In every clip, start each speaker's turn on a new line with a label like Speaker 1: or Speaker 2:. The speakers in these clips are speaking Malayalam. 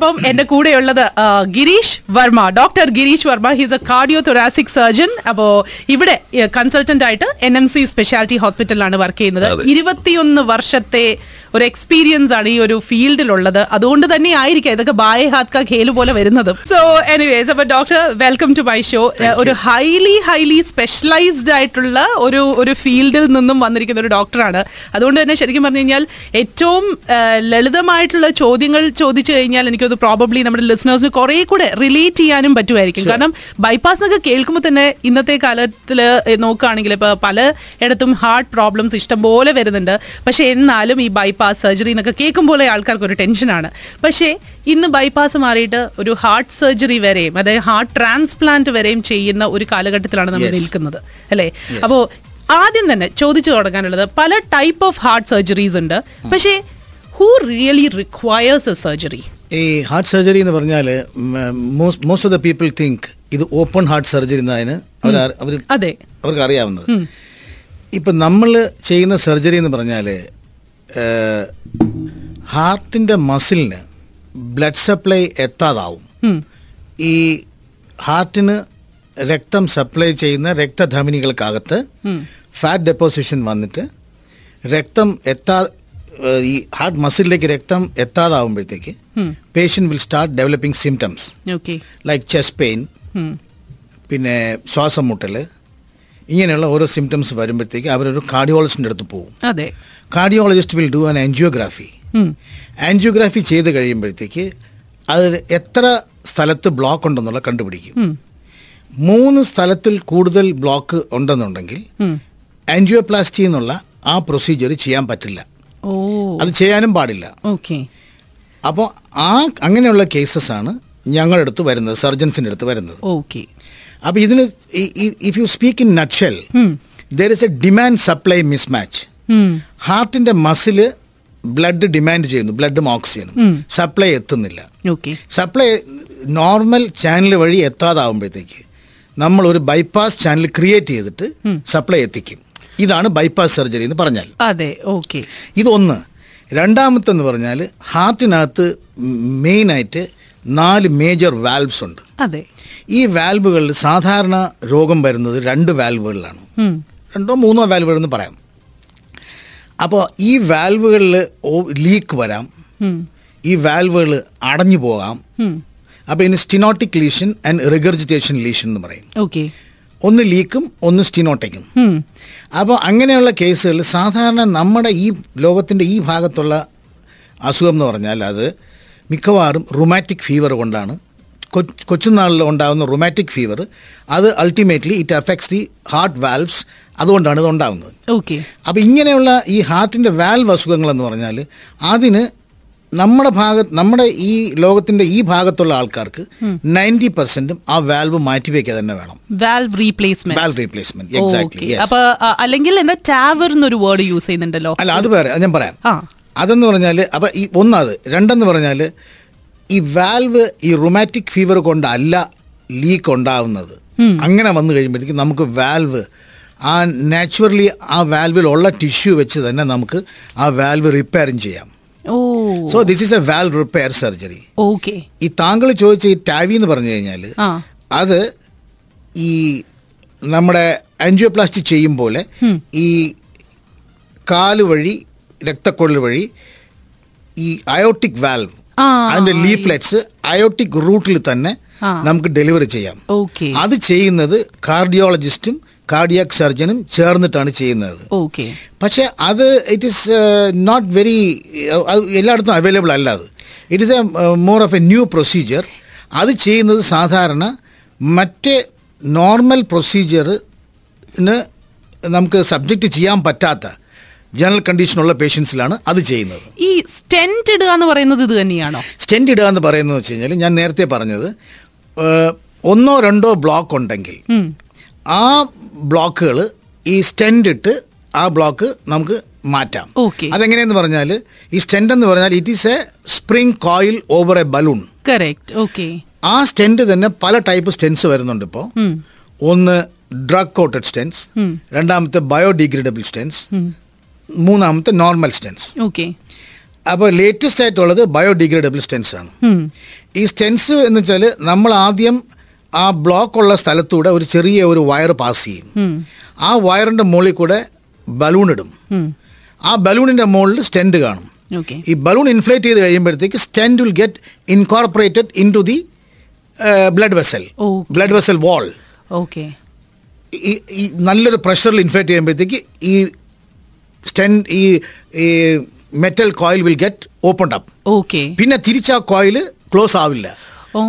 Speaker 1: ഇപ്പം എന്റെ കൂടെയുള്ളത് Girish Varma. Doctor Girish Varma. He's a cardio thoracic surgeon അപ്പോ ഇവിടെ കൺസൾട്ടന്റ് ആയിട്ട് എൻ എം സി സ്പെഷ്യാലിറ്റി ഹോസ്പിറ്റലിലാണ് വർക്ക് ചെയ്യുന്നത്. ഇരുപത്തിയൊന്ന് വർഷത്തെ ഒരു എക്സ്പീരിയൻസ് ആണ് ഈ ഒരു ഫീൽഡിലുള്ളത്. അതുകൊണ്ട് തന്നെ ആയിരിക്കാം ഇതൊക്കെ ബായ് ഹാത്ക ഖേൽ പോലെ വരുന്നത്. സോ എനിവേസ് അപ്പൊ doctor welcome to my show ഒരു ഹൈലി ഹൈലി സ്പെഷ്യലൈസ്ഡ് ആയിട്ടുള്ള ഒരു ഒരു ഫീൽഡിൽ നിന്നും വന്നിരിക്കുന്ന ഒരു ഡോക്ടറാണ് അതുകൊണ്ട് തന്നെ ശരിക്കും പറഞ്ഞു കഴിഞ്ഞാൽ ഏറ്റവും ലളിതമായിട്ടുള്ള ചോദ്യങ്ങൾ ചോദിച്ചു കഴിഞ്ഞാൽ എനിക്കത് പ്രോബബ്ലി നമ്മുടെ ലിസണേഴ്സിന് കുറെ കൂടെ റിലേറ്റ് ചെയ്യാനും പറ്റുമായിരിക്കും. കാരണം ബൈപ്പാസ് എന്നൊക്കെ കേൾക്കുമ്പോൾ തന്നെ ഇന്നത്തെ കാലത്തിൽ നോക്കുകയാണെങ്കിൽ ഇപ്പൊ പല ഇടത്തും ഹാർട്ട് പ്രോബ്ലംസ് ഇഷ്ടം പോലെ വരുന്നുണ്ട്. പക്ഷെ എന്നാലും ഈ ബൈപ്പാസ് സർജറി എന്നൊക്കെ കേൾക്കുമ്പോൾ ആൾക്കാർക്ക് ഒരു ടെൻഷനാണ് പക്ഷേ ഇന്ന് ബൈപ്പാസ് മാറിയിട്ട് ഒരു ഹാർട്ട് സർജറി വരെയും അതായത് ഹാർട്ട് ട്രാൻസ്പ്ലാന്റ് വരെയും ചെയ്യുന്ന ഒരു കാലഘട്ടത്തിലാണ് നമ്മൾ നിൽക്കുന്നത്. അല്ലേ? അപ്പോ ആദ്യം തന്നെ ചോദിച്ചു തുടങ്ങാനുള്ളത് പല ടൈപ്പ് ഓഫ് ഹാർട്ട് സർജറീസ് ഉണ്ട്. പക്ഷേ who really requires a surgery
Speaker 2: ഈ ഹാർട്ട് സർജറി എന്ന് പറഞ്ഞാൽ most of the people think ഇത് ഓപ്പൺ ഹാർട്ട് സർജറി എന്നതിന് അവർ അവർക്ക് അറിയാവുന്നത്. ഇപ്പം നമ്മൾ ചെയ്യുന്ന സർജറി എന്ന് പറഞ്ഞാൽ ഹാർട്ടിന്റെ മസിലിന് ബ്ലഡ് സപ്ലൈ എത്താതാവും. ഈ ഹാർട്ടിന് രക്തം സപ്ലൈ ചെയ്യുന്ന രക്തധമനികൾക്കകത്ത് ഫാറ്റ് ഡെപ്പോസിഷൻ വന്നിട്ട് രക്തം എത്താ ഈ ഹാർട്ട് മസിലിലേക്ക് രക്തം എത്താതാവുമ്പോഴത്തേക്ക് patient will start developing
Speaker 1: symptoms
Speaker 2: like chest pain പിന്നെ ശ്വാസം മുട്ടൽ ഇങ്ങനെയുള്ള ഓരോ സിംറ്റംസ് വരുമ്പോഴത്തേക്ക് അവരൊരു കാർഡിയോളജിസ്റ്റിന്റെ അടുത്ത് പോകും
Speaker 1: അതെ.
Speaker 2: Cardiologist will do an
Speaker 1: angiography.
Speaker 2: Angiography ചെയ്ത് കഴിയുമ്പോഴത്തേക്ക് അത് എത്ര സ്ഥലത്ത് ബ്ലോക്ക് ഉണ്ടെന്നുള്ള കണ്ടുപിടിക്കും. മൂന്ന് സ്ഥലത്തിൽ കൂടുതൽ ബ്ലോക്ക് ഉണ്ടെന്നുണ്ടെങ്കിൽ. ആൻജിയോപ്ലാസ്റ്റി എന്നുള്ള ആ പ്രൊസീജിയർ ചെയ്യാൻ പറ്റില്ല. അത് ചെയ്യാനും പാടില്ല.
Speaker 1: ഓക്കെ.
Speaker 2: അപ്പോൾ ആ അങ്ങനെയുള്ള കേസസ് ആണ് ഞങ്ങളുടെ അടുത്ത് വരുന്നത് സർജൻസിന്റെ അടുത്ത് വരുന്നത്.
Speaker 1: ഓക്കെ.
Speaker 2: അപ്പോൾ ഇതിന് if you speak in nutshell there is a demand supply mismatch ഹാർട്ടിന്റെ മസിൽ ബ്ലഡ് ഡിമാൻഡ് ചെയ്യുന്നു ബ്ലഡും ഓക്സിജനും സപ്ലൈ എത്തുന്നില്ല.
Speaker 1: ഓക്കെ.
Speaker 2: സപ്ലൈ നോർമൽ ചാനൽ വഴി എത്താതാവുമ്പോഴത്തേക്ക് നമ്മൾ ഒരു ബൈപ്പാസ് ചാനൽ ക്രിയേറ്റ് ചെയ്തിട്ട് സപ്ലൈ എത്തിക്കും. ഇതാണ് ബൈപ്പാസ് സർജറി എന്ന് പറഞ്ഞാൽ.
Speaker 1: അതെ ഓക്കെ.
Speaker 2: ഇതൊന്ന്. രണ്ടാമത്തെന്ന് പറഞ്ഞാൽ ഹാർട്ടിനകത്ത് മെയിനായിട്ട് നാല് മേജർ വാൽവ്സ് ഉണ്ട്.
Speaker 1: അതെ.
Speaker 2: ഈ വാൽവുകളിൽ സാധാരണ രോഗം വരുന്നത് രണ്ട് വാൽവുകളിലാണ്. രണ്ടോ മൂന്നോ വാൽവുകൾ എന്ന് പറയാം. അപ്പോൾ ഈ വാൽവുകളിൽ ലീക്ക് വരാം. ഈ വാൽവുകൾ അടഞ്ഞു പോകാം. അപ്പോൾ ഇതിന് stenotic lesion and regurgitation lesion എന്ന് പറയും. ഒന്ന് ലീക്കും ഒന്ന്
Speaker 1: സ്റ്റിനോട്ടയ്ക്കും.
Speaker 2: അപ്പോൾ അങ്ങനെയുള്ള കേസുകളിൽ സാധാരണ നമ്മുടെ ഈ ലോകത്തിന്റെ ഈ ഭാഗത്തുള്ള അസുഖം എന്ന് പറഞ്ഞാൽ അത് മിക്കവാറും റുമാറ്റിക് ഫീവർ കൊണ്ടാണ്. കൊച്ചുനാളിൽ ഉണ്ടാകുന്ന റുമാറ്റിക് ഫീവർ അത് ultimately it affects the heart valves അതുകൊണ്ടാണ് ഇത് ഉണ്ടാകുന്നത്
Speaker 1: ഓക്കെ
Speaker 2: അപ്പോൾ ഇങ്ങനെയുള്ള ഈ ഹാർട്ടിന്റെ വാൽവ് അസുഖങ്ങളെന്ന് പറഞ്ഞാൽ അതിന് നമ്മുടെ ഭാഗത്ത് നമ്മുടെ ഈ ലോകത്തിന്റെ ഈ ഭാഗത്തുള്ള ആൾക്കാർക്ക് നയന്റി പെർസെന്റും ആ വാൽവ് മാറ്റി വെക്കുക തന്നെ വേണം.
Speaker 1: Valve
Speaker 2: replacement valve replacement
Speaker 1: exactly അപ്പൊ അല്ലെങ്കിൽ എന്താ ടാവർ എന്നൊരു വേർഡ് യൂസ് ചെയ്യുന്നുണ്ടല്ലോ?
Speaker 2: അല്ല അത് വേറെ ഞാൻ പറയാം. അതെന്ന് പറഞ്ഞാൽ അപ്പൊ ഈ ഒന്നത് രണ്ടെന്ന് പറഞ്ഞാൽ ഈ വാൽവ് ഈ റൊമാറ്റിക് ഫീവർ കൊണ്ടല്ല ലീക്ക് ഉണ്ടാവുന്നത്. അങ്ങനെ വന്നു കഴിയുമ്പോഴത്തേക്കും നമുക്ക് വാൽവ് ആ നാച്ചുറലി ആ വാൽവിലുള്ള ടിഷ്യൂ വെച്ച് തന്നെ നമുക്ക് ആ വാൽവ് റിപ്പയറും ചെയ്യാം. So this is a valve repair surgery
Speaker 1: okay
Speaker 2: ഈ താങ്കൾ ചോദിച്ച ഈ ടാവി എന്ന് പറഞ്ഞു കഴിഞ്ഞാൽ അത് ഈ നമ്മുടെ ആൻജിയോപ്ലാസ്റ്റി ചെയ്യും പോലെ ഈ കാൽ വഴി രക്തക്കൊള്ളൽ വഴി ഈ അയോട്ടിക് വാൽവ് അതിന്റെ ലീഫ്ലെറ്റ്സ് അയോട്ടിക് റൂട്ടിൽ തന്നെ നമുക്ക് ഡെലിവറി ചെയ്യാം.
Speaker 1: ഓക്കെ
Speaker 2: അത് ചെയ്യുന്നത് കാർഡിയോളജിസ്റ്റും കാർഡിയാക് സർജനും ചേർന്നിട്ടാണ് ചെയ്യുന്നത്.
Speaker 1: ഓക്കെ
Speaker 2: പക്ഷേ അത് ഇറ്റ് ഈസ് നോട്ട് വെരി എല്ലായിടത്തും അവൈലബിൾ അല്ല അത് it is a more of a new procedure അത് ചെയ്യുന്നത് സാധാരണ മറ്റേ നോർമൽ പ്രൊസീജിയറിന് നമുക്ക് സബ്ജക്റ്റ് ചെയ്യാൻ പറ്റാത്ത ജനറൽ കണ്ടീഷനുള്ള പേഷ്യൻസിലാണ് അത് ചെയ്യുന്നത്.
Speaker 1: ഈ സ്റ്റെന്റ് ഇടുക എന്ന് പറയുന്നത് ഇത് തന്നെയാണോ?
Speaker 2: സ്റ്റെന്റ് ഇടുക എന്ന് പറയുന്നത് വെച്ച് കഴിഞ്ഞാൽ ഞാൻ നേരത്തെ പറഞ്ഞത് ഒന്നോ രണ്ടോ ബ്ലോക്ക് ഉണ്ടെങ്കിൽ ആ ബ്ലോക്കുകൾ ഈ സ്റ്റെൻഡ് ഇട്ട് ആ ബ്ലോക്ക് നമുക്ക് മാറ്റാം.
Speaker 1: ഓക്കെ
Speaker 2: അതെങ്ങനെയെന്ന് പറഞ്ഞാൽ ഈ സ്റ്റെൻഡ് എന്ന് പറഞ്ഞാൽ it is a spring coil over a balloon.
Speaker 1: Correct okay
Speaker 2: ആ സ്റ്റെൻഡ് തന്നെ പല ടൈപ്പ് സ്റ്റെൻസ് വരുന്നുണ്ട് ഇപ്പോൾ ഒന്ന് ഡ്രഗ് കോട്ടഡ് സ്റ്റെൻസ് രണ്ടാമത്തെ ബയോഡിഗ്രേഡബിൾ സ്റ്റെൻസ് മൂന്നാമത്തെ നോർമൽ സ്റ്റെൻസ്.
Speaker 1: ഓക്കെ
Speaker 2: അപ്പോൾ ലേറ്റസ്റ്റ് ആയിട്ടുള്ളത് ബയോഡിഗ്രേഡബിൾ സ്റ്റെൻസ് ആണ് ഈ സ്റ്റെൻസ് എന്ന് വെച്ചാൽ നമ്മൾ ആദ്യം ആ ബ്ലോക്ക് ഉള്ള സ്ഥലത്തൂടെ ഒരു ചെറിയ ഒരു വയർ പാസ് ചെയ്യും. ആ വയറിന്റെ മുകളിൽ കൂടെ ബലൂൺ ഇടും. ആ ബലൂണിന്റെ മുകളിൽ സ്റ്റെൻഡ് കാണും. ഈ ബലൂൺ ഇൻഫ്ലേറ്റ് ചെയ്ത് കഴിയുമ്പോഴത്തേക്ക് stent will get incorporated into the blood
Speaker 1: vessel.
Speaker 2: Blood vessel wall.
Speaker 1: Okay.
Speaker 2: ഈ നല്ലൊരു പ്രഷറിൽ ഇൻഫ്ലേറ്റ് ചെയ്യുമ്പോഴത്തേക്ക് ഈ സ്റ്റെൻഡ് ഈ ഈ metal coil will get open up.
Speaker 1: Okay.
Speaker 2: പിന്നെ തിരിച്ച് ആ കോയിൽ ക്ലോസ് ആവില്ല.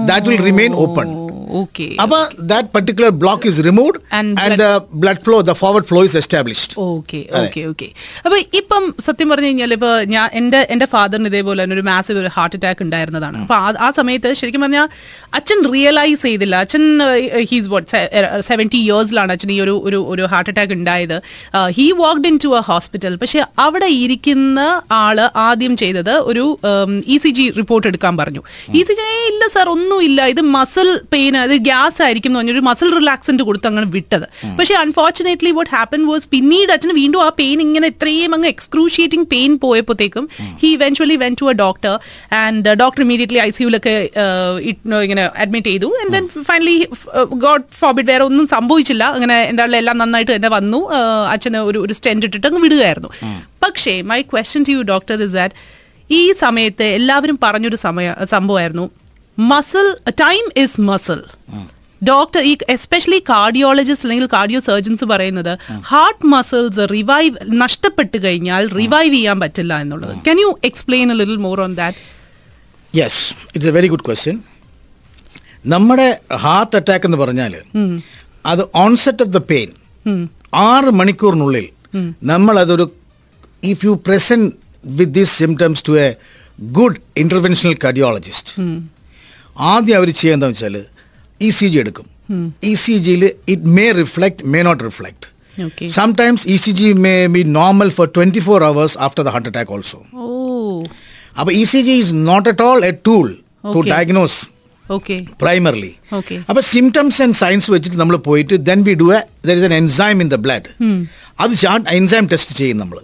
Speaker 2: That will remain open
Speaker 1: okay
Speaker 2: അപ്പൊ that particular block is removed
Speaker 1: And
Speaker 2: and the blood flow the forward flow is established
Speaker 1: Okay, okay, okay അപ്പൊ ഇപ്പം സത്യം പറഞ്ഞു കഴിഞ്ഞാൽ ഇപ്പൊ ഞാൻ എന്റെ എന്റെ ഫാദറിന് ഇതേപോലെ തന്നെ ഒരു മാസീവ് ഒരു ഹാർട്ട് അറ്റാക്ക് ഉണ്ടായിരുന്നതാണ്. അപ്പൊ ആ- ആ സമയത്ത് ശരിക്കും പറഞ്ഞാൽ അച്ഛൻ റിയലൈസ് ചെയ്തില്ല. അച്ഛൻ ഹീസ് വാട്ട് സെവന്റി ഇയേഴ്സിലാണ് അച്ഛൻ ഈ ഒരു ഒരു ഒരു ഹാർട്ട് അറ്റാക്ക് ഉണ്ടായത്. He walked into a hospital പക്ഷെ അവിടെ ഇരിക്കുന്ന ആൾ ആദ്യം ചെയ്തത് ഒരു ഇ സി ജി റിപ്പോർട്ട് എടുക്കാൻ പറഞ്ഞു. ഇ സി ജി ഇല്ല സാർ ഒന്നുമില്ല. ഇത് മസിൽ പെയിൻ അത് ഗ്യാസ് ആയിരിക്കും എന്ന് പറഞ്ഞൊരു മസിൽ റിലാക്സന്റ് കൊടുത്ത് അങ്ങനെ വിട്ടത്. പക്ഷെ അൺഫോർച്ചുനേറ്റ്ലി വാട്ട് ഹാപ്പൻ വേഴ്സ് പിന്നീട് അച്ഛന് വീണ്ടും ആ പെയിൻ ഇങ്ങനെ ഇത്രയും അങ്ങ് excruciating pain പോയപ്പോഴത്തേക്കും he eventually went to a doctor and doctor immediately I സിയുലൊക്കെ ഇങ്ങനെ അഡ്മിറ്റ് ചെയ്തു. And then finally God forbid വേറെ ഒന്നും സംഭവിച്ചില്ല. അങ്ങനെ എന്താണല്ലോ എല്ലാം നന്നായിട്ട് തന്നെ വന്നു. Uh, അച്ഛന് ഒരു ഒരു സ്റ്റെൻഡ് ഇട്ടിട്ട് അങ്ങ് വിടുകയായിരുന്നു. പക്ഷേ my question to you doctor is that ഈ സമയത്ത് എല്ലാവരും പറഞ്ഞൊരു സമയ സംഭവമായിരുന്നു. Muscle time is muscle doctor ഈ എസ്പെഷ്യലി കാർഡിയോളജിസ്റ്റ് അല്ലെങ്കിൽ കാർഡിയോ സർജൻസ് പറയുന്നത് ഹാർട്ട് മസിൽസ് റിവൈവ് നഷ്ടപ്പെട്ട് കഴിഞ്ഞാൽ റിവൈവ് ചെയ്യാൻ പറ്റില്ല എന്നുള്ളത്. Can you explain a little more on that
Speaker 2: yes it's a very good question നമ്മുടെ ഹാർട്ട് അറ്റാക്ക് എന്ന് പറഞ്ഞാൽ അത് ഓൺസെറ്റ് ഓഫ് ദ പെയിൻ ആറ് മണിക്കൂറിനുള്ളിൽ നമ്മൾ അതൊരു if you present with these symptoms to a good interventional cardiologist ആദ്യം അവർ ചെയ്യുന്നതെന്ന് വെച്ചാൽ ഇ സി ജി എടുക്കും. ഇ സി ജിയിൽ it may reflect may
Speaker 1: not
Speaker 2: reflect sometimes E C G may be normal for twenty four hours after the heart attack
Speaker 1: also
Speaker 2: അപ്പോൾ E C G is not at all
Speaker 1: a
Speaker 2: tool
Speaker 1: to.
Speaker 2: Diagnose
Speaker 1: okay
Speaker 2: അപ്പോൾ സിംറ്റംസ് ആൻഡ് സയൻസ് വെച്ചിട്ട് നമ്മൾ പോയിട്ട് then we do there is an enzyme in the blood അത് എൻസൈം ടെസ്റ്റ് ചെയ്യും നമ്മൾ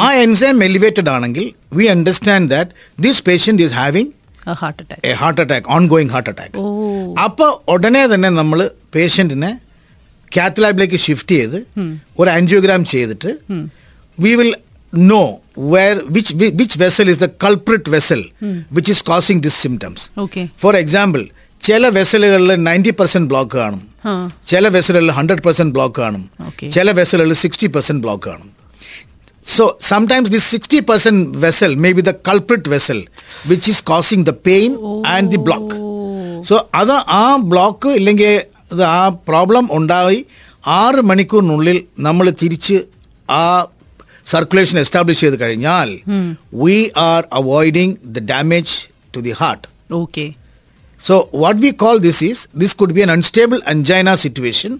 Speaker 2: ആ എൻസൈം എലിവേറ്റഡ് ആണെങ്കിൽ we understand that this patient
Speaker 1: is having
Speaker 2: heart attack a heart attack ongoing heart
Speaker 1: attack
Speaker 2: അപ്പോൾ ഉടനെ തന്നെ നമ്മൾ പേഷ്യന്റിനെ കാത്തലാബിലേക്ക് ഷിഫ്റ്റ് ചെയ്ത് ഒരു ആൻജിയോഗ്രാം ചെയ്തിട്ട് we will know where which which vessel is the culprit vessel which is causing this symptoms
Speaker 1: okay
Speaker 2: for example ചില വെസലുകളിൽ നയന്റി പെർസെന്റ് ബ്ലോക്ക് കാണും. ചില വെസലുകളിൽ ഹൺഡ്രഡ് പെർസെന്റ് ബ്ലോക്ക് കാണും. ചില വെസലുകളിൽ സിക്സ്റ്റി പെർസെന്റ് ബ്ലോക്ക് കാണും. So sometimes this sixty percent vessel may be the culprit vessel which is causing the pain and the block so അത് ആ ബ്ലോക്ക് ഇല്ലെങ്കിൽ അത് ആ പ്രോബ്ലം ഉണ്ടായി ആറ് മണിക്കൂറിനുള്ളിൽ നമ്മൾ തിരിച്ച് ആ സർക്കുലേഷൻ എസ്റ്റാബ്ലിഷ് ചെയ്ത് കഴിഞ്ഞാൽ we are avoiding the damage to the heart
Speaker 1: okay
Speaker 2: So what we call this is this could be an unstable angina situation.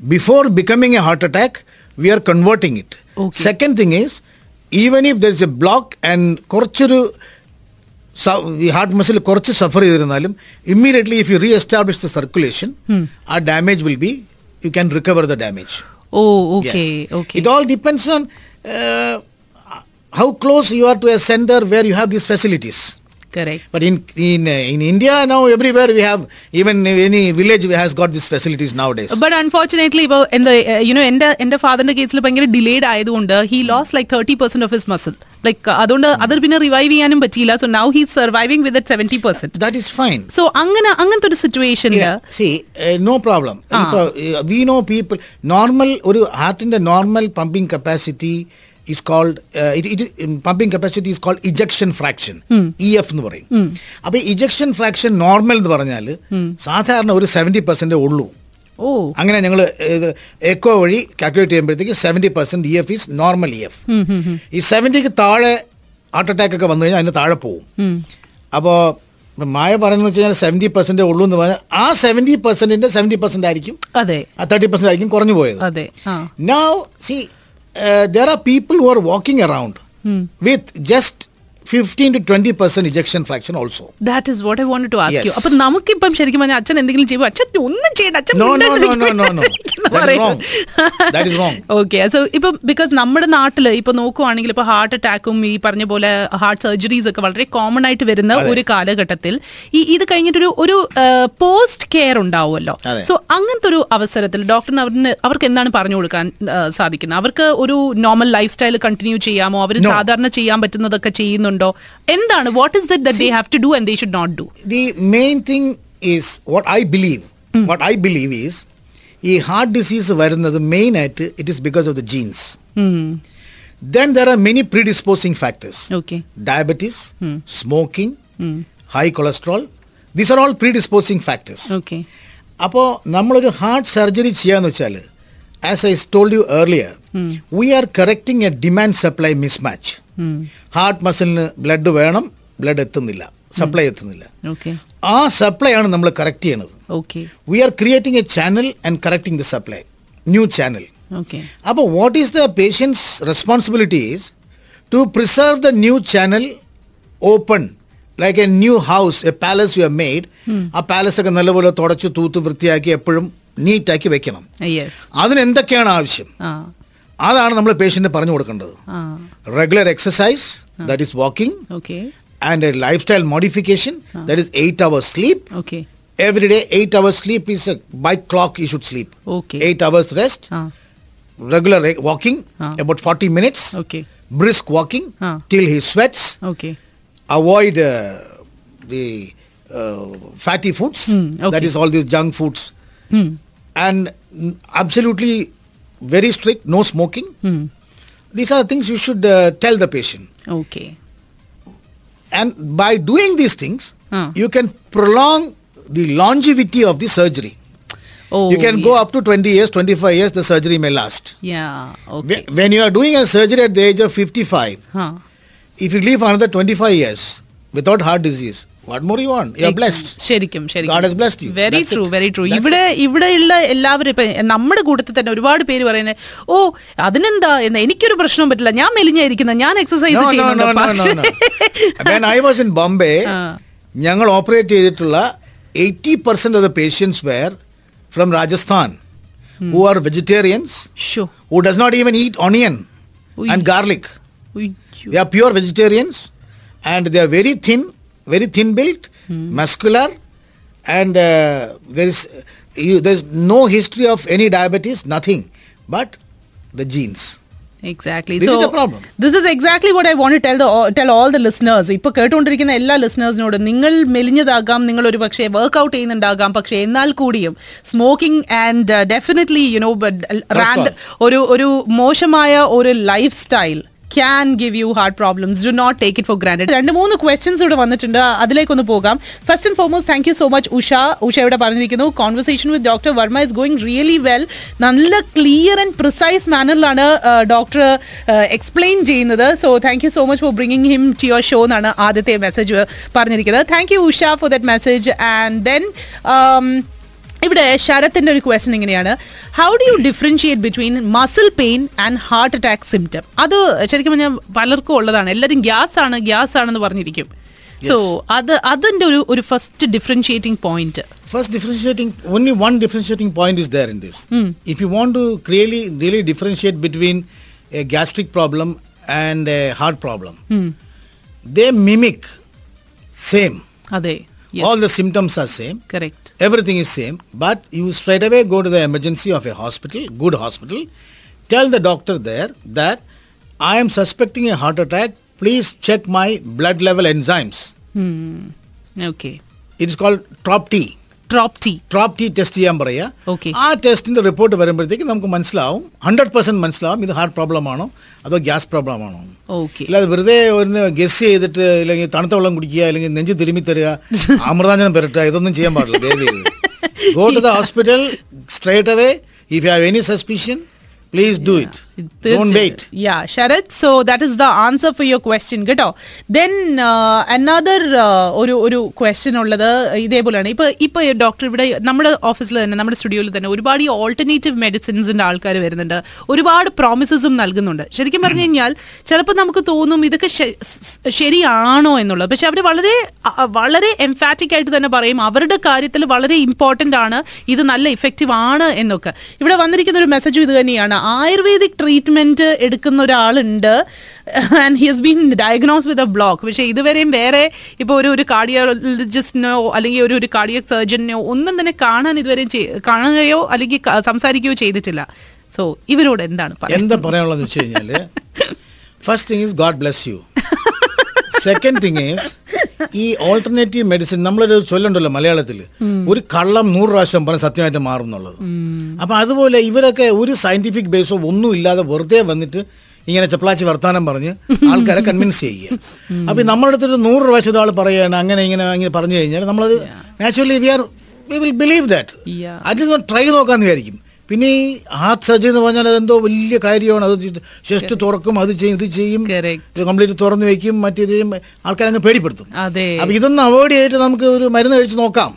Speaker 2: Before becoming a heart attack, we are converting it.
Speaker 1: Okay.
Speaker 2: Second thing is, even if there is a block and കുറച്ചൊരു ഈ ഹാർട്ട് മസിൽ കുറച്ച് suffer ചെയ്തിരുന്നാലും immediately if you reestablish the circulation ആ damage will be you can recover the damage
Speaker 1: oh okay okay
Speaker 2: It all depends on uh, how close you are to a center where you.
Speaker 1: Correct
Speaker 2: But in in uh, in India now everywhere we have even any village has got these facilities nowadays.
Speaker 1: But unfortunately ഇപ്പോൾ എന്താ യുനോ എന്റെ എന്റെ ഫാദറിന്റെ കേസിൽ ഭയങ്കര ഡിലേഡ് ആയതുകൊണ്ട് he loss like thirty percent of his muscle like അതുകൊണ്ട് അത് പിന്നെ റിവൈവ് ചെയ്യാനും പറ്റിയില്ല so now he surviving with seventy percent
Speaker 2: that is fine.
Speaker 1: So അങ്ങനെ അങ്ങനത്തെ ഒരു സിറ്റുവേഷനിൽ
Speaker 2: See, uh, no problem. ഇപ്പൊ, uh, we know people normal ഒരു ഹാർട്ടിന്റെ normal pumping capacity is called it pumping capacity is called ejection fraction E F എന്ന് പറയും. അപ്പൊ ഇജക്ഷൻ ഫ്രാക്ഷൻ നോർമൽ എന്ന് പറഞ്ഞാൽ സാധാരണ ഒരു സെവന്റി പെർസെന്റ് ഉള്ളൂ.
Speaker 1: ഓ.
Speaker 2: അങ്ങനെ ഞങ്ങൾ എക്കോ വഴി കാൽക്കുലേറ്റ് ചെയ്യുമ്പോഴത്തേക്ക് seventy percent E F is normal E F ഈ സെവന്റിക്ക് താഴെ ഹാർട്ട് അറ്റാക്ക് ഒക്കെ വന്നു കഴിഞ്ഞാൽ അതിന് താഴെ പോവും. അപ്പോൾ മായ പറയുന്നത് വെച്ച് കഴിഞ്ഞാൽ സെവന്റി പെർസെന്റ് ഉള്ളൂ എന്ന് പറഞ്ഞാൽ ആ സെവന്റി പെർസെന്റിന്റെ സെവന്റി പെർസെന്റ് ആയിരിക്കും.
Speaker 1: അതെ.
Speaker 2: തേർട്ടി പെർസെന്റ് ആയിരിക്കും കുറഞ്ഞു പോയത്.
Speaker 1: അതെ.
Speaker 2: Now see, uh, there are people who are walking around with just 15 to 20 percent ejection fraction also.
Speaker 1: That is what I want to ask
Speaker 2: you.
Speaker 1: അപ്പൊ നമുക്കിപ്പം ശരിക്കും പറഞ്ഞാൽ അച്ഛൻ എന്തെങ്കിലും ചെയ്യുമ്പോൾ അച്ഛൻ ഒന്നും ചെയ്യണ്ട അച്ഛൻ
Speaker 2: No, no, no, no, no, no. That is wrong. That is wrong.
Speaker 1: Okay so ഇപ്പം ബിക്കോസ് നമ്മുടെ നാട്ടിൽ ഇപ്പൊ നോക്കുവാണെങ്കിൽ ഇപ്പൊ ഹാർട്ട് അറ്റാക്കും ഈ പറഞ്ഞ പോലെ ഹാർട്ട് സർജറീസ് ഒക്കെ വളരെ കോമൺ ആയിട്ട് വരുന്ന ഒരു കാലഘട്ടത്തിൽ ഈ ഇത് കഴിഞ്ഞിട്ടൊരു ഒരു പോസ്റ്റ് കെയർ ഉണ്ടാവുമല്ലോ. സോ അങ്ങനത്തെ ഒരു അവസരത്തിൽ ഡോക്ടറിന് അവരിന് അവർക്ക് എന്താണ് പറഞ്ഞു കൊടുക്കാൻ സാധിക്കുന്നത് അവർക്ക് ഒരു നോർമൽ ലൈഫ് സ്റ്റൈൽ കണ്ടിന്യൂ ചെയ്യാമോ അവർ. സാധാരണ ചെയ്യാൻ പറ്റുന്നതൊക്കെ ചെയ്യുന്നുണ്ടോ എന്താണ്? What is that they have to do and they should not do
Speaker 2: The main thing is what I believe. What I believe is ഈ ഹാർട്ട് ഡിസീസ് വരുന്നത് മെയിൻ ആയിട്ട് it is because of the genes then there are many predisposing factors
Speaker 1: okay
Speaker 2: diabetes smoking high cholesterol these are all predisposing factors
Speaker 1: okay
Speaker 2: അപ്പോൾ നമ്മളൊരു ഹാർട്ട് സർജറി ചെയ്യാന്ന് വെച്ചാൽ as I told you earlier we are correcting a demand supply mismatch heart മസിലിന് blood വേണം ബ്ലഡ് എത്തുന്നില്ല സപ്ലൈ എത്തുന്നില്ല. ആ സപ്ലൈ ആണ് നമ്മൾ കറക്റ്റ് ചെയ്യണത്.
Speaker 1: Okay.
Speaker 2: We are creating a channel and correcting the supply new channel
Speaker 1: okay.
Speaker 2: അപ്പോൾ what is the patient's responsibility is to preserve the new channel open like a new house a palace you have made ആ പാലസ് ഒക്കെ നല്ലപോലെ തുടച്ച് തൂത്ത് വൃത്തിയാക്കി എപ്പോഴും നീറ്റാക്കി വെക്കണം. അതിന് എന്തൊക്കെയാണ് ആവശ്യം? അതാണ് നമ്മൾ പേഷ്യന്റ് പറഞ്ഞു കൊടുക്കേണ്ടത്
Speaker 1: ആ
Speaker 2: regular exercise that is
Speaker 1: walking
Speaker 2: okay and a lifestyle modification that is eight hours sleep
Speaker 1: okay
Speaker 2: every day 8 hours sleep is a by clock you should sleep
Speaker 1: Okay.
Speaker 2: 8 hours rest
Speaker 1: ആ
Speaker 2: regular re- walking
Speaker 1: Ah.
Speaker 2: about 40 minutes
Speaker 1: okay
Speaker 2: brisk walking
Speaker 1: Ah.
Speaker 2: till he sweats
Speaker 1: okay
Speaker 2: avoid uh, the uh, fatty foods
Speaker 1: Hmm, okay.
Speaker 2: that is all these junk foods and mm, absolutely very strict, no smoking. Hmm. These are the things you should uh, tell the patient.
Speaker 1: Okay.
Speaker 2: And by doing these things,
Speaker 1: huh.
Speaker 2: you can prolong the longevity of the surgery.
Speaker 1: Oh,
Speaker 2: you can yes. go up to 20 years, 25 years, the surgery may last.
Speaker 1: Yeah,
Speaker 2: okay. When you are doing a surgery at the age of 55,
Speaker 1: huh.
Speaker 2: if you live another 25 years without heart disease,
Speaker 1: ശരിക്കും ശരിക്കും. Very true. വെരി ട്രൂ ഇവിടെ ഇവിടെയുള്ള എല്ലാവരും ഇപ്പൊ നമ്മുടെ കൂട്ടത്തിൽ തന്നെ ഒരുപാട് പേര് പറയുന്നത് ഓ അതിനെന്താ എന്ന് എനിക്കൊരു പ്രശ്നവും പറ്റില്ല. ഞാൻ മെലിഞ്ഞായിരിക്കുന്ന. ഞാൻ എക്സസൈസ് Ah.
Speaker 2: ഞങ്ങൾ ഓപ്പറേറ്റ് ചെയ്തിട്ടുള്ള eighty percent of the patients were from Rajasthan who are
Speaker 1: vegetarians
Speaker 2: who does not even eat
Speaker 1: eat
Speaker 2: and garlic and are pure vegetarians and vegetarians are very are very thin, very thin built, muscular, and uh, there is you, there is no history of any diabetes, nothing, but the genes.
Speaker 1: Exactly
Speaker 2: This
Speaker 1: so
Speaker 2: is the problem.
Speaker 1: This is exactly what I want tell tell all the listeners ഇപ്പൊ കേട്ടുകൊണ്ടിരിക്കുന്ന എല്ലാ ലിസണേഴ്സിനോടും നിങ്ങൾ മെലിഞ്ഞതാകാം നിങ്ങൾ ഒരു പക്ഷേ വർക്ക്ഔട്ട് ചെയ്യുന്നുണ്ടാകാം പക്ഷേ എന്നാൽ കൂടിയും smoking and definitely you know rand ഒരു ഒരു മോശമായ ഒരു lifestyle can give you heart problems do not take it for grand രണ്ട് മൂന്ന് ക്വസ്റ്റ്യൻസ് ഇവിടെ വന്നിട്ടുണ്ട്. അതിലേക്കൊന്ന് പോകാം. First and foremost thank you so much Usha. Usha ഇവിടെ പറഞ്ഞിരിക്കുന്നു. Conversation with doctor Varma is going really well നല്ല ക്ലിയർ ആൻഡ് പ്രിസൈസ് മാനറിലാണ് ഡോക്ടർ എക്സ്പ്ലെയിൻ ചെയ്യുന്നത്. So thank you so much for bringing him to your show എന്നാണ് ആദ്യത്തെ മെസ്സേജ് പറഞ്ഞിരിക്കുന്നത്. Thank you Usha for that message and then ഇവിടെ ശരത്തിന്റെ ഒരു ക്വസ്റ്റൻ ഇങ്ങനെയാണ്. How do you differentiate between muscle pain and heart attack symptom അത് ശരിക്കും പറഞ്ഞാൽ പലർക്കും ഉള്ളതാണ്. എല്ലാരും ഗ്യാസ് ആണ് ഗ്യാസ് ആണെന്ന് പറഞ്ഞിരിക്കും സോ അത് അതിന്റെ ഒരു ഒരു first differentiating point
Speaker 2: first differentiating only one differentiating point is there in this if you want to clearly really differentiate between a gastric problem and a heart problem they mimic same
Speaker 1: അതെ. Yes.
Speaker 2: All the symptoms are same.
Speaker 1: Correct.
Speaker 2: Everything is same. But you straight away go to the emergency of a hospital, good hospital. Tell the doctor there that I am suspecting a heart attack. Please check my blood level enzymes.
Speaker 1: Hmm. Okay.
Speaker 2: It is called TROP-T. Trop T trop T test ചെയ്യാൻ പറയുക.
Speaker 1: Okay.
Speaker 2: ആ ടെസ്റ്റിന്റെ റിപ്പോർട്ട് വരുമ്പോഴത്തേക്ക് നമുക്ക് മനസ്സിലാവും. ഹൺഡ്രഡ് പെർസെന്റ് മനസ്സിലാവും. ഇത് ഹാർട്ട് പ്രോബ്ലം ആണോ? അതോ ഗ്യാസ് പ്രോബ്ലം ആണോ? അല്ലാതെ വെറുതെ ഒരു ഗസ് ചെയ്തിട്ട് അല്ലെങ്കിൽ തണുത്ത വെള്ളം കുടിക്കുക അല്ലെങ്കിൽ നെഞ്ച് തിരുമി തരിക അമൃതാഞ്ജനം പെരട്ടുക ഇതൊന്നും ചെയ്യാൻ പാടില്ല. ദയവ് go to the hospital straight away if have any suspicion please do it
Speaker 1: yeah Sharath so that is the answer for your question കേട്ടോ ദെൻ അനദർ ഒരു ഒരു ക്വസ്റ്റ്യൻ ഉള്ളത് ഇതേപോലെയാണ്. ഇപ്പൊ ഇപ്പൊ ഡോക്ടർ ഇവിടെ നമ്മുടെ ഓഫീസിൽ തന്നെ നമ്മുടെ സ്റ്റുഡിയോയിൽ തന്നെ ഒരുപാട് ഈ ഓൾട്ടർനേറ്റീവ് മെഡിസിൻസിന്റെ ആൾക്കാർ വരുന്നുണ്ട്. ഒരുപാട് പ്രോമിസസും നൽകുന്നുണ്ട്. ശരിക്കും പറഞ്ഞു കഴിഞ്ഞാൽ ചിലപ്പോൾ നമുക്ക് തോന്നും ഇതൊക്കെ ശരിയാണോ എന്നുള്ളത്. പക്ഷെ അവർ വളരെ വളരെ എംഫാറ്റിക് ആയിട്ട് തന്നെ പറയും അവരുടെ കാര്യത്തിൽ വളരെ ഇമ്പോർട്ടന്റ് ആണ് ഇത് നല്ല ഇഫക്റ്റീവ് ആണ് എന്നൊക്കെ. ഇവിടെ വന്നിരിക്കുന്ന ഒരു മെസ്സേജും ഇത് തന്നെയാണ്. ആയുർവേദിക് ട്രീറ്റ്മെന്റ് എടുക്കുന്ന ഒരാളുണ്ട്. And he has been diagnose with a block പക്ഷെ ഇതുവരെയും വേറെ ഇപ്പൊ ഒരു ഒരു കാർഡിയോളജിസ്റ്റിനോ അല്ലെങ്കിൽ ഒരു ഒരു കാർഡിയക് സർജനോ ഒന്നും തന്നെ കാണാൻ ഇതുവരെ കാണുകയോ അല്ലെങ്കിൽ സംസാരിക്കുകയോ ചെയ്തിട്ടില്ല. സോ ഇവരോട് എന്താണ്
Speaker 2: എന്താ പറയാനുള്ളത് വെച്ച് first thing is God bless you second thing is ഈ ഓൾട്ടർനേറ്റീവ് മെഡിസിൻ നമ്മളൊരു ചൊല്ലുണ്ടല്ലോ മലയാളത്തിൽ ഒരു കള്ളം നൂറ് പ്രാവശ്യം പറഞ്ഞ് സത്യമായിട്ട് മാറും എന്നുള്ളത് അപ്പൊ അതുപോലെ ഇവരൊക്കെ ഒരു സയന്റിഫിക് ബേസോ ഒന്നും ഇല്ലാതെ വെറുതെ വന്നിട്ട് ഇങ്ങനെ ചെപ്പളാച്ചി വർത്താനം പറഞ്ഞ് ആൾക്കാരെ കൺവിൻസ് ചെയ്യുക. അപ്പൊ നമ്മുടെ അടുത്തൊരു നൂറ് പ്രാവശ്യം ഒരാൾ പറയുകയാണ് അങ്ങനെ ഇങ്ങനെ ഇങ്ങനെ പറഞ്ഞു കഴിഞ്ഞാൽ നമ്മളത് naturally we are we will believe that. At least try നോക്കാന്ന് വിചാരിക്കും. പിന്നെ ഈ ഹാർട്ട് സർജറി എന്ന് പറഞ്ഞാൽ അതെന്തോ വലിയ കാര്യമാണ്. അത് ചെസ്റ്റ് തുറക്കും അത് ചെയ്യും ഇത് ചെയ്യും. കംപ്ലീറ്റ് തുറന്നു വെക്കും മറ്റേത് ചെയ്യും. ആൾക്കാരങ്ങ് പേടിപ്പെടുത്തും. അപ്പൊ ഇതൊന്നും അവോയ്ഡ് ചെയ്തിട്ട് നമുക്ക് ഒരു മരുന്ന് കഴിച്ച് നോക്കാം.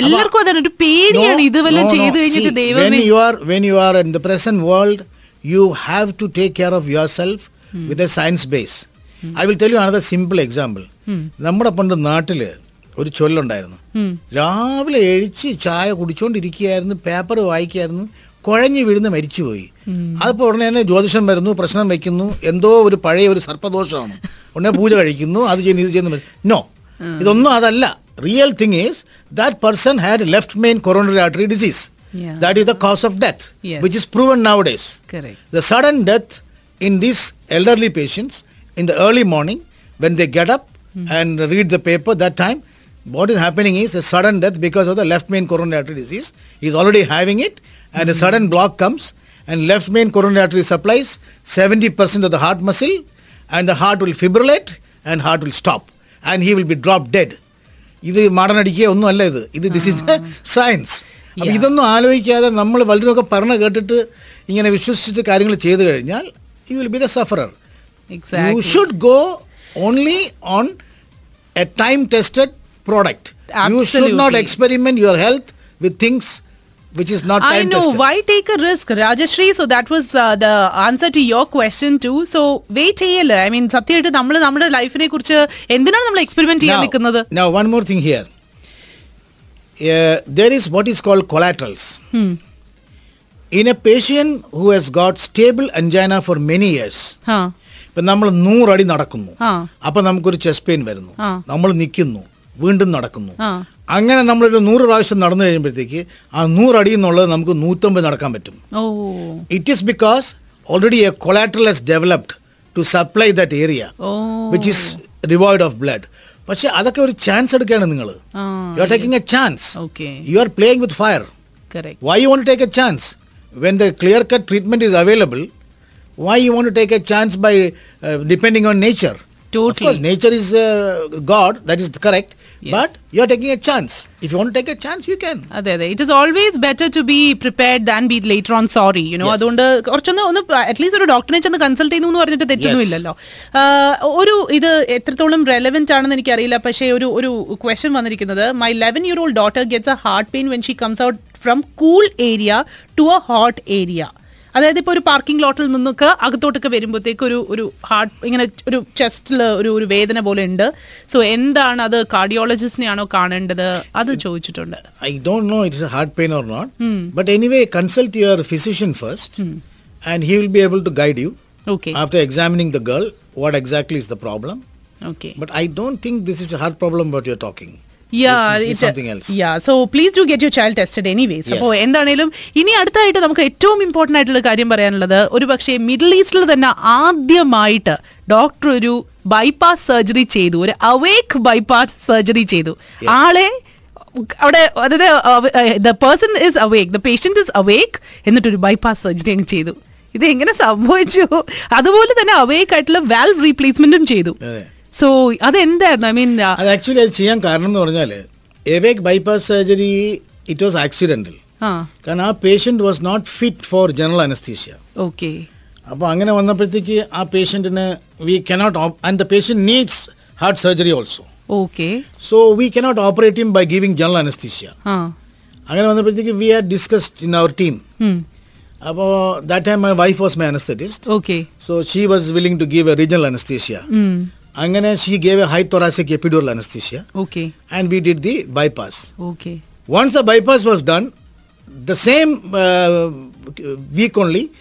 Speaker 1: എല്ലാവർക്കും അതാണ് ഒരു പേടിയാണ്. ചെയ്തു കഴിഞ്ഞിട്ട്
Speaker 2: when you are when you are in the present world you have to take care of yourself with a science base I will tell you another simple example നമ്മുടെ പണ്ട് നാട്ടിൽ ഒരു ചൊല്ലുണ്ടായിരുന്നു. രാവിലെ എഴിച്ച് ചായ കുടിച്ചോണ്ടിരിക്കുകയായിരുന്നു പേപ്പർ വായിക്കായിരുന്നു കുഴഞ്ഞു വീഴുന്ന മരിച്ചുപോയി. അതിപ്പോ ഉടനെ തന്നെ ജ്യോതിഷം വരുന്നു പ്രശ്നം വെക്കുന്നു എന്തോ ഒരു പഴയ ഒരു സർപ്പദോഷമാണ്. ഉടനെ പൂജ കഴിക്കുന്നു അത് ചെയ്യുന്നു ഇത് ചെയ്യുന്നു നോ ഇതൊന്നും അതല്ല. Real thing is that person had left
Speaker 1: main
Speaker 2: coronary artery disease that is the
Speaker 1: cause
Speaker 2: of death which is proven
Speaker 1: nowadays
Speaker 2: the sudden death in these elderly patients in the early morning when the get up and read the paper paper that time, what is happening is a sudden death because of the left main coronary artery disease. He's already having it and a sudden block comes and left main coronary artery supplies 70% of the heart muscle and the heart will fibrillate and heart will stop and he will be dropped dead. ഇത് മാടനടിക്കുക ഒന്നും അല്ല ഇത് ഇത് ദിസ് ഇസ് സയൻസ് അപ്പൊ
Speaker 1: Yeah.
Speaker 2: ഇതൊന്നും ആലോചിക്കാതെ നമ്മൾ വളരെയൊക്കെ പറഞ്ഞ കേട്ടിട്ട് ഇങ്ങനെ വിശ്വസിച്ചിട്ട് കാര്യങ്ങൾ ചെയ്തു കഴിഞ്ഞാൽ you will be the sufferer you
Speaker 1: Exactly.
Speaker 2: Should go only on a time tested product you should not
Speaker 1: experiment
Speaker 2: experiment your health with things is not time
Speaker 1: I know.
Speaker 2: Tested.
Speaker 1: Why take a risk, Rajashree, So that was uh, the answer to your question too. So wait a ചെയ്യല്ലേ ഐ മീൻ സത്യമായിട്ട് നമ്മൾ നമ്മുടെ ലൈഫിനെ കുറിച്ച് എന്തിനാണ് നമ്മൾ എക്സ്പെരിമെന്റ് ചെയ്യാൻ നിൽക്കുന്നത്
Speaker 2: Now, one more thing here. Uh, there is what is called collaterals. In a patient who has got stable angina for many years,
Speaker 1: ആ
Speaker 2: ഇപ്പൊ നമ്മൾ നൂറടി നടക്കുന്നു. അപ്പൊ നമുക്കൊരു ചെസ്റ്റ് പെയിൻ വരുന്നു. നമ്മൾ നിൽക്കുന്നു വീണ്ടും നടക്കുന്നു. അങ്ങനെ നമ്മളൊരു നൂറ് പ്രാവശ്യം നടന്നു കഴിയുമ്പോഴത്തേക്ക് ആ നൂറടി എന്നുള്ളത് നമുക്ക് നൂറ്റമ്പത് നടക്കാൻ പറ്റും. It is because already a collateral has developed to supply that
Speaker 1: area
Speaker 2: which is devoid of blood പക്ഷെ അതൊക്കെ ഒരു ചാൻസ് എടുക്കുകയാണ് നിങ്ങൾ. You are taking
Speaker 1: a
Speaker 2: chance you are playing with
Speaker 1: fire
Speaker 2: why you want take a chance when the clear cut treatment cut available why you want take a chance by a on nature nature depending on nature? Of
Speaker 1: Totally.
Speaker 2: course nature is uh, god that is correct.
Speaker 1: Yes.
Speaker 2: but you are taking a chance. If you want to take a chance you can.
Speaker 1: അതെ അതെ. It is always better to be prepared than be later on sorry
Speaker 2: you know.
Speaker 1: അതുകൊണ്ട് കുറച്ചൊന്ന് ഒന്ന് അറ്റ്ലീസ്റ്റ് ഒരു ഡോക്ടറിനെ ചെന്ന് കൺസൾട്ട് ചെയ്യുന്നു എന്ന് പറഞ്ഞിട്ട് തെറ്റൊന്നും
Speaker 2: Yes.
Speaker 1: ഇല്ലല്ലോ. ആഹ് ഒരു ഇത് എത്രത്തോളം റെലവെന്റ് ആണെന്ന് എനിക്കറിയില്ല. പക്ഷേ ഒരു ഒരു ക്വസ്റ്റ്യൻ വന്നിരിക്കുന്നത് my eleven year old daughter gets a heart pain when she comes out from cool area to a hot area അതായത് ഇപ്പോൾ ഒരു പാർക്കിംഗ് ലോട്ടിൽ നിന്നൊക്കെ അകത്തോട്ടൊക്കെ വരുമ്പോഴത്തേക്ക് ഒരു ഒരു ഹാർട്ട് ഇങ്ങനെ ഒരു ചെസ്റ്റിൽ ഒരു ഒരു വേദന പോലെ ഉണ്ട്. സോ എന്താണ് അത് കാർഡിയോളജിസ്റ്റിനെയാണോ കാണേണ്ടത്? അത് ചോദിച്ചിട്ടുണ്ട്.
Speaker 2: I don't know it's heart pain or not but anyway consult your physician first and he will be able to guide you
Speaker 1: okay
Speaker 2: after examining the girl what exactly is the problem
Speaker 1: okay
Speaker 2: but I don't think this is heart problem
Speaker 1: but your
Speaker 2: talking
Speaker 1: അപ്പോൾ എന്താണേലും ഇനി അടുത്തായിട്ട് നമുക്ക് ഏറ്റവും ഇമ്പോർട്ടന്റ് ആയിട്ടുള്ള കാര്യം പറയാനുള്ളത് ഒരു പക്ഷേ മിഡിൽ ഈസ്റ്റിൽ തന്നെ ആദ്യമായിട്ട് ഡോക്ടർ ഒരു ബൈപ്പാസ് സർജറി ചെയ്തു ഒരു അവേക്ക് ബൈപ്പാസ് സർജറി ചെയ്തു. ആളെ അവിടെ അതായത് the person is awake the patient is awake എന്നിട്ടൊരു ബൈപ്പാസ് സർജറി അങ്ങ് ചെയ്തു. ഇത് എങ്ങനെ സംഭവിച്ചു? അതുപോലെ തന്നെ അവേക്ക് ആയിട്ടുള്ള വാൽവ് റീപ്ലേസ്മെന്റും ചെയ്തു. സോ അതെന്തായിരുന്നു? ഐ മീൻ
Speaker 2: അത് ആക്ച്വലി അത് ചെയ്യാൻ കാരണം എന്ന് പറഞ്ഞാൽ awake bypass surgery it was
Speaker 1: accidental
Speaker 2: കാരണം ആ patient was not fit for general anaesthesia
Speaker 1: okay
Speaker 2: അപ്പോൾ അങ്ങനെ വന്നപ്പോഴത്തേക്ക് ആ പേഷ്യന്റിന് we cannot and the patient needs heart surgery
Speaker 1: also
Speaker 2: okay so we cannot operate him by giving general
Speaker 1: anaesthesia
Speaker 2: അങ്ങനെ വന്നപ്പോഴത്തേക്ക് we are discussed in our team
Speaker 1: അപ്പോ
Speaker 2: അപ്പോൾ that time my wife was my
Speaker 1: anaesthetist
Speaker 2: okay so she was willing to give a regional
Speaker 1: anaesthesia
Speaker 2: Angane, she gave a high thoracic epidural anesthesia.
Speaker 1: Okay.
Speaker 2: And we did the bypass.
Speaker 1: Okay.
Speaker 2: Once the bypass was done, the same uh, week only,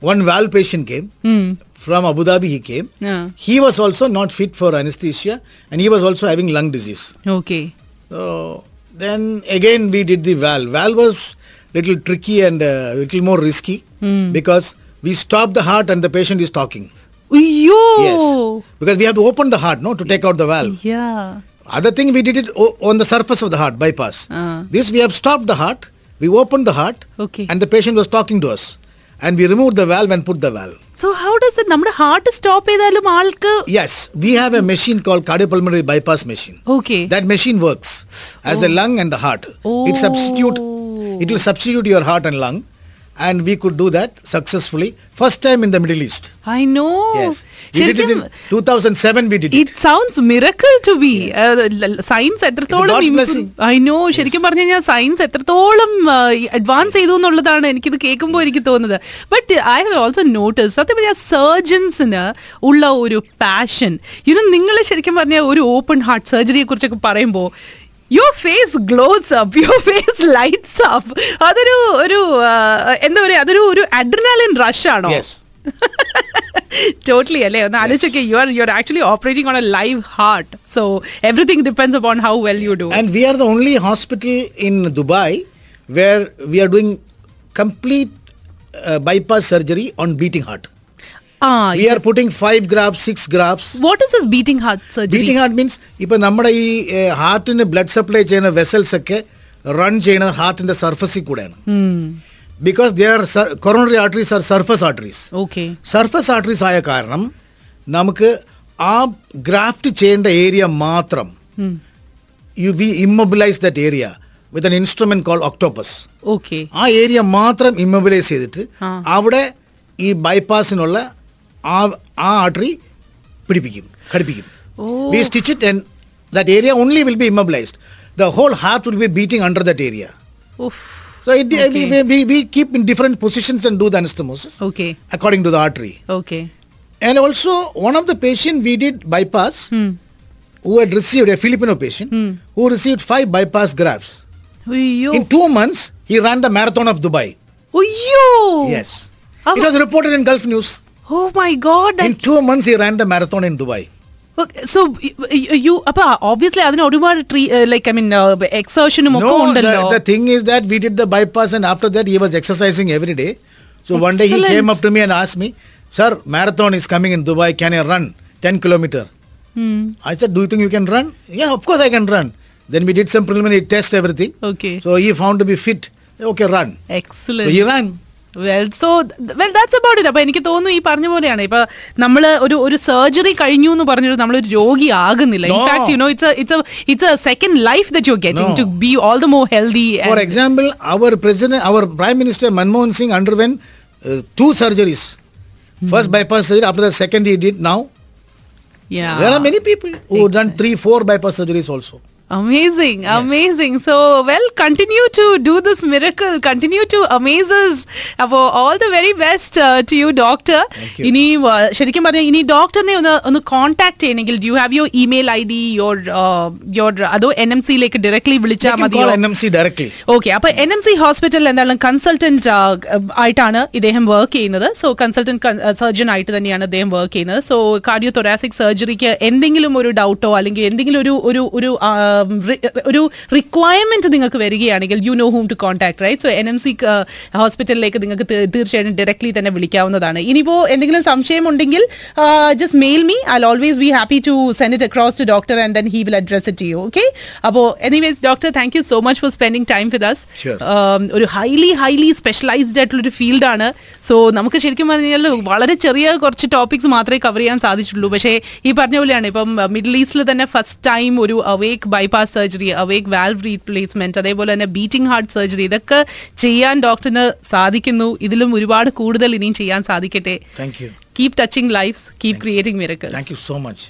Speaker 2: one valve patient came.
Speaker 1: Hmm.
Speaker 2: From Abu Dhabi, he came. He was also not fit for anesthesia and he was also having lung disease.
Speaker 1: Okay.
Speaker 2: So then again, we did the valve. Valve was little tricky and a little more risky
Speaker 1: hmm.
Speaker 2: because we stop the heart and the patient is talking
Speaker 1: അയ്യോ
Speaker 2: Yes, because we have to open the heart, no, to take out the valve.
Speaker 1: Yeah
Speaker 2: Other thing we did it o- on the surface of the heart bypass.
Speaker 1: Ah.
Speaker 2: This we have stopped the heart, we opened the heart,
Speaker 1: Okay.
Speaker 2: and the patient was talking to us, and we removed the valve and put the valve.
Speaker 1: So how does it നമ്മുടെ ഹാർട്ട് സ്റ്റോപ്പ് ചെയ്താലും ആൾക്ക്
Speaker 2: Yes, we have a machine called cardiopulmonary bypass machine.
Speaker 1: Okay
Speaker 2: That machine works as the lung and the heart. It substitute. It will substitute your heart and lung, And we could do that successfully. First time in the Middle East.
Speaker 1: I know
Speaker 2: Yes, we did it in 2007. We did it.
Speaker 1: It sounds miracle to be science എത്രത്തോളം
Speaker 2: God's blessing.
Speaker 1: ഐ നോ ശരിക്കും പറഞ്ഞു കഴിഞ്ഞാൽ സയൻസ് എത്രത്തോളം അഡ്വാൻസ് ചെയ്തു എന്നുള്ളതാണ് എനിക്കിത് കേൾക്കുമ്പോൾ എനിക്ക് തോന്നുന്നത് but I have also notice സത്യം പറഞ്ഞാൽ സർജൻസിന് ഉള്ള ഒരു പാഷൻ യുനോ നിങ്ങൾ ശരിക്കും പറഞ്ഞാൽ ഒരു ഓപ്പൺ ഹാർട്ട് സർജറിയെ കുറിച്ചൊക്കെ പറയുമ്പോൾ your face glows up your face lights up അതൊരു ഒരു എന്താ പറയാ അതൊരു ഒരു അഡ്രിനാലിൻ റഷ് ആണോ?
Speaker 2: Yes.
Speaker 1: ടോട്ടലി അല്ലേ? ഒന്ന് ആലോചിച്ചൊക്കെ. You are you are actually operating on a live heart so everything depends upon how well you do
Speaker 2: and we are the only hospital in Dubai where we are doing complete bypass surgery on beating beating heart.
Speaker 1: ആ
Speaker 2: We are putting five grafts, six grafts.
Speaker 1: What is this beating heart surgery
Speaker 2: beating heart means ഇപ്പൊ നമ്മുടെ ഈ ഹാർട്ടിന് ബ്ലഡ് സപ്ലൈ ചെയ്യുന്ന വെസൽസ് ഒക്കെ റൺ ചെയ്യുന്നത് ഹാർട്ടിന്റെ സർഫസിൽ കൂടെയാണ്. Because they are coronary arteries are surface arteries
Speaker 1: okay
Speaker 2: surface arteries ആയ കാരണം നമുക്ക് ആ ഗ്രാഫ്റ്റ് ചെയ്യേണ്ട ഏരിയ മാത്രം you we immobilize that area with instrument call octopus
Speaker 1: okay
Speaker 2: ആ ഏരിയ മാത്രം ഇമ്മൊബിലൈസ് ചെയ്തിട്ട്
Speaker 1: ആ.
Speaker 2: അവിടെ ഈ ബൈപ്പാസിനുള്ള ആ ആ ആർട്ടറി പിടിപ്പിക്കും ഘടിപ്പിക്കും
Speaker 1: ഓ.
Speaker 2: We stitch it and that area only will be immobilised the whole heart will be beating under that area so it
Speaker 1: Okay.
Speaker 2: We keep in different positions and do the anastomosis
Speaker 1: okay
Speaker 2: according to the artery.
Speaker 1: Okay
Speaker 2: And also, one of the patient we did bypass, who had received a Filipino patient, who received five bypass grafts.
Speaker 1: അയ്യോ
Speaker 2: In two months, he ran the marathon of Dubai.
Speaker 1: അയ്യോ
Speaker 2: Yes.
Speaker 1: Ava-
Speaker 2: It was reported in Gulf News.
Speaker 1: Oh my God
Speaker 2: In two months, he ran the marathon in Dubai.
Speaker 1: So you അപ്പൊ ഓബിയസ്ലി അതിന് ഒരുപാട് ട്രീ ലൈക്ക് ഐ മീൻ എക്സേഷനും ഒക്കെ
Speaker 2: No,
Speaker 1: ഉണ്ടല്ലോ
Speaker 2: the, the thing is that we did the bypass, and after that, he was exercising every day. So one day he
Speaker 1: Excellent.
Speaker 2: came up to me and asked me, Sir, marathon is coming in Dubai. Can I run 10 kilometer? I said, Do you think you can run? Yeah, of course I can run. Then we did some preliminary test, everything.
Speaker 1: Okay
Speaker 2: So he found to be fit. Okay, run.
Speaker 1: Well so well that's about it അപ്പൊ എനിക്ക് തോന്നുന്നു ഈ പറഞ്ഞ പോലെയാണ് ഇപ്പൊ നമ്മൾ ഒരു ഒരു സർജറി കഴിഞ്ഞു എന്ന് പറഞ്ഞിട്ട് നമ്മളൊരു രോഗി ആകുന്നില്ല. In fact you know it's it's it's a second life that you getting
Speaker 2: No.
Speaker 1: To be all the more healthy
Speaker 2: For example, our president, our prime minister Manmohan Singh underwent uh, two surgeries. First bypass surgery, after the second he did now. yeah There are many people who have done three, four bypass surgeries also.
Speaker 1: Amazing, amazing. So, well, continue to do this miracle. Continue to amaze us. അപ്പോൾ all the very best to you doctor
Speaker 2: Thank you.
Speaker 1: ഇനി uh, ശരിക്കും പറഞ്ഞാൽ ഇനി ഡോക്ടറിനെ ഒന്ന് ഒന്ന് കോൺടാക്ട് ചെയ്യണമെങ്കിൽ you have your email I D your your അതോ എൻ എം സിയിലേക്ക് ഡയറക്ട്ലി വിളിച്ചാൽ
Speaker 2: can
Speaker 1: മതിയോ
Speaker 2: call NMC directly.
Speaker 1: ഓക്കെ അപ്പൊ എൻ എം സി ഹോസ്പിറ്റലിൽ എന്തായാലും കൺസൾട്ടന്റ് ആയിട്ടാണ് ഇദ്ദേഹം വർക്ക് ചെയ്യുന്നത് സോ കൺസൾട്ടന്റ് സർജൻ ആയിട്ട് തന്നെയാണ് അദ്ദേഹം വർക്ക് ചെയ്യുന്നത് സോ കാർഡിയോ തൊറാസിക് സർജറിക്ക് എന്തെങ്കിലും ഒരു ഡൗട്ടോ അല്ലെങ്കിൽ എന്തെങ്കിലും ഒരു ഒരു ഒരു ഒരു റിക്വയർമെന്റ് നിങ്ങൾക്ക് വരികയാണെങ്കിൽ you know whom to contact right so N M C ഹോസ്പിറ്റലിലേക്ക് നിങ്ങൾക്ക് തീർച്ചയായിട്ടും ഡയറക്ട്ലി തന്നെ വിളിക്കാവുന്നതാണ്. ഇനിയിപ്പോൾ എന്തെങ്കിലും സംശയം ഉണ്ടെങ്കിൽ just mail me I always be happy to send it across to doctor and then he will address it you okay അപ്പോൾ anyways doctor thank you so much for spending time with
Speaker 2: us.
Speaker 1: ഒരു ഹൈലി ഹൈലി സ്പെഷ്യലൈസ്ഡ് ആയിട്ടുള്ള ഒരു ഫീൽഡാണ് സോ നമുക്ക് ശരിക്കും പറഞ്ഞാൽ വളരെ ചെറിയ കുറച്ച് ടോപ്പിക്സ് മാത്രമേ കവർ ചെയ്യാൻ സാധിച്ചിട്ടുള്ളൂ. പക്ഷേ ഈ പറഞ്ഞ പോലെയാണ്. ഇപ്പം മിഡിൽ ഈസ്റ്റിൽ തന്നെ ഫസ്റ്റ് ടൈം ഒരു awake by bypass surgery awake valve replacement അതേപോലെ തന്നെ ബീറ്റിംഗ് ഹാർട്ട് സർജറി ഇതൊക്കെ ചെയ്യാൻ ഡോക്ടറിന് സാധിക്കുന്നു. ഇതിലും ഒരുപാട് കൂടുതൽ ഇനിയും ചെയ്യാൻ സാധിക്കട്ടെ. Keep touching life keep
Speaker 2: creating miracle so much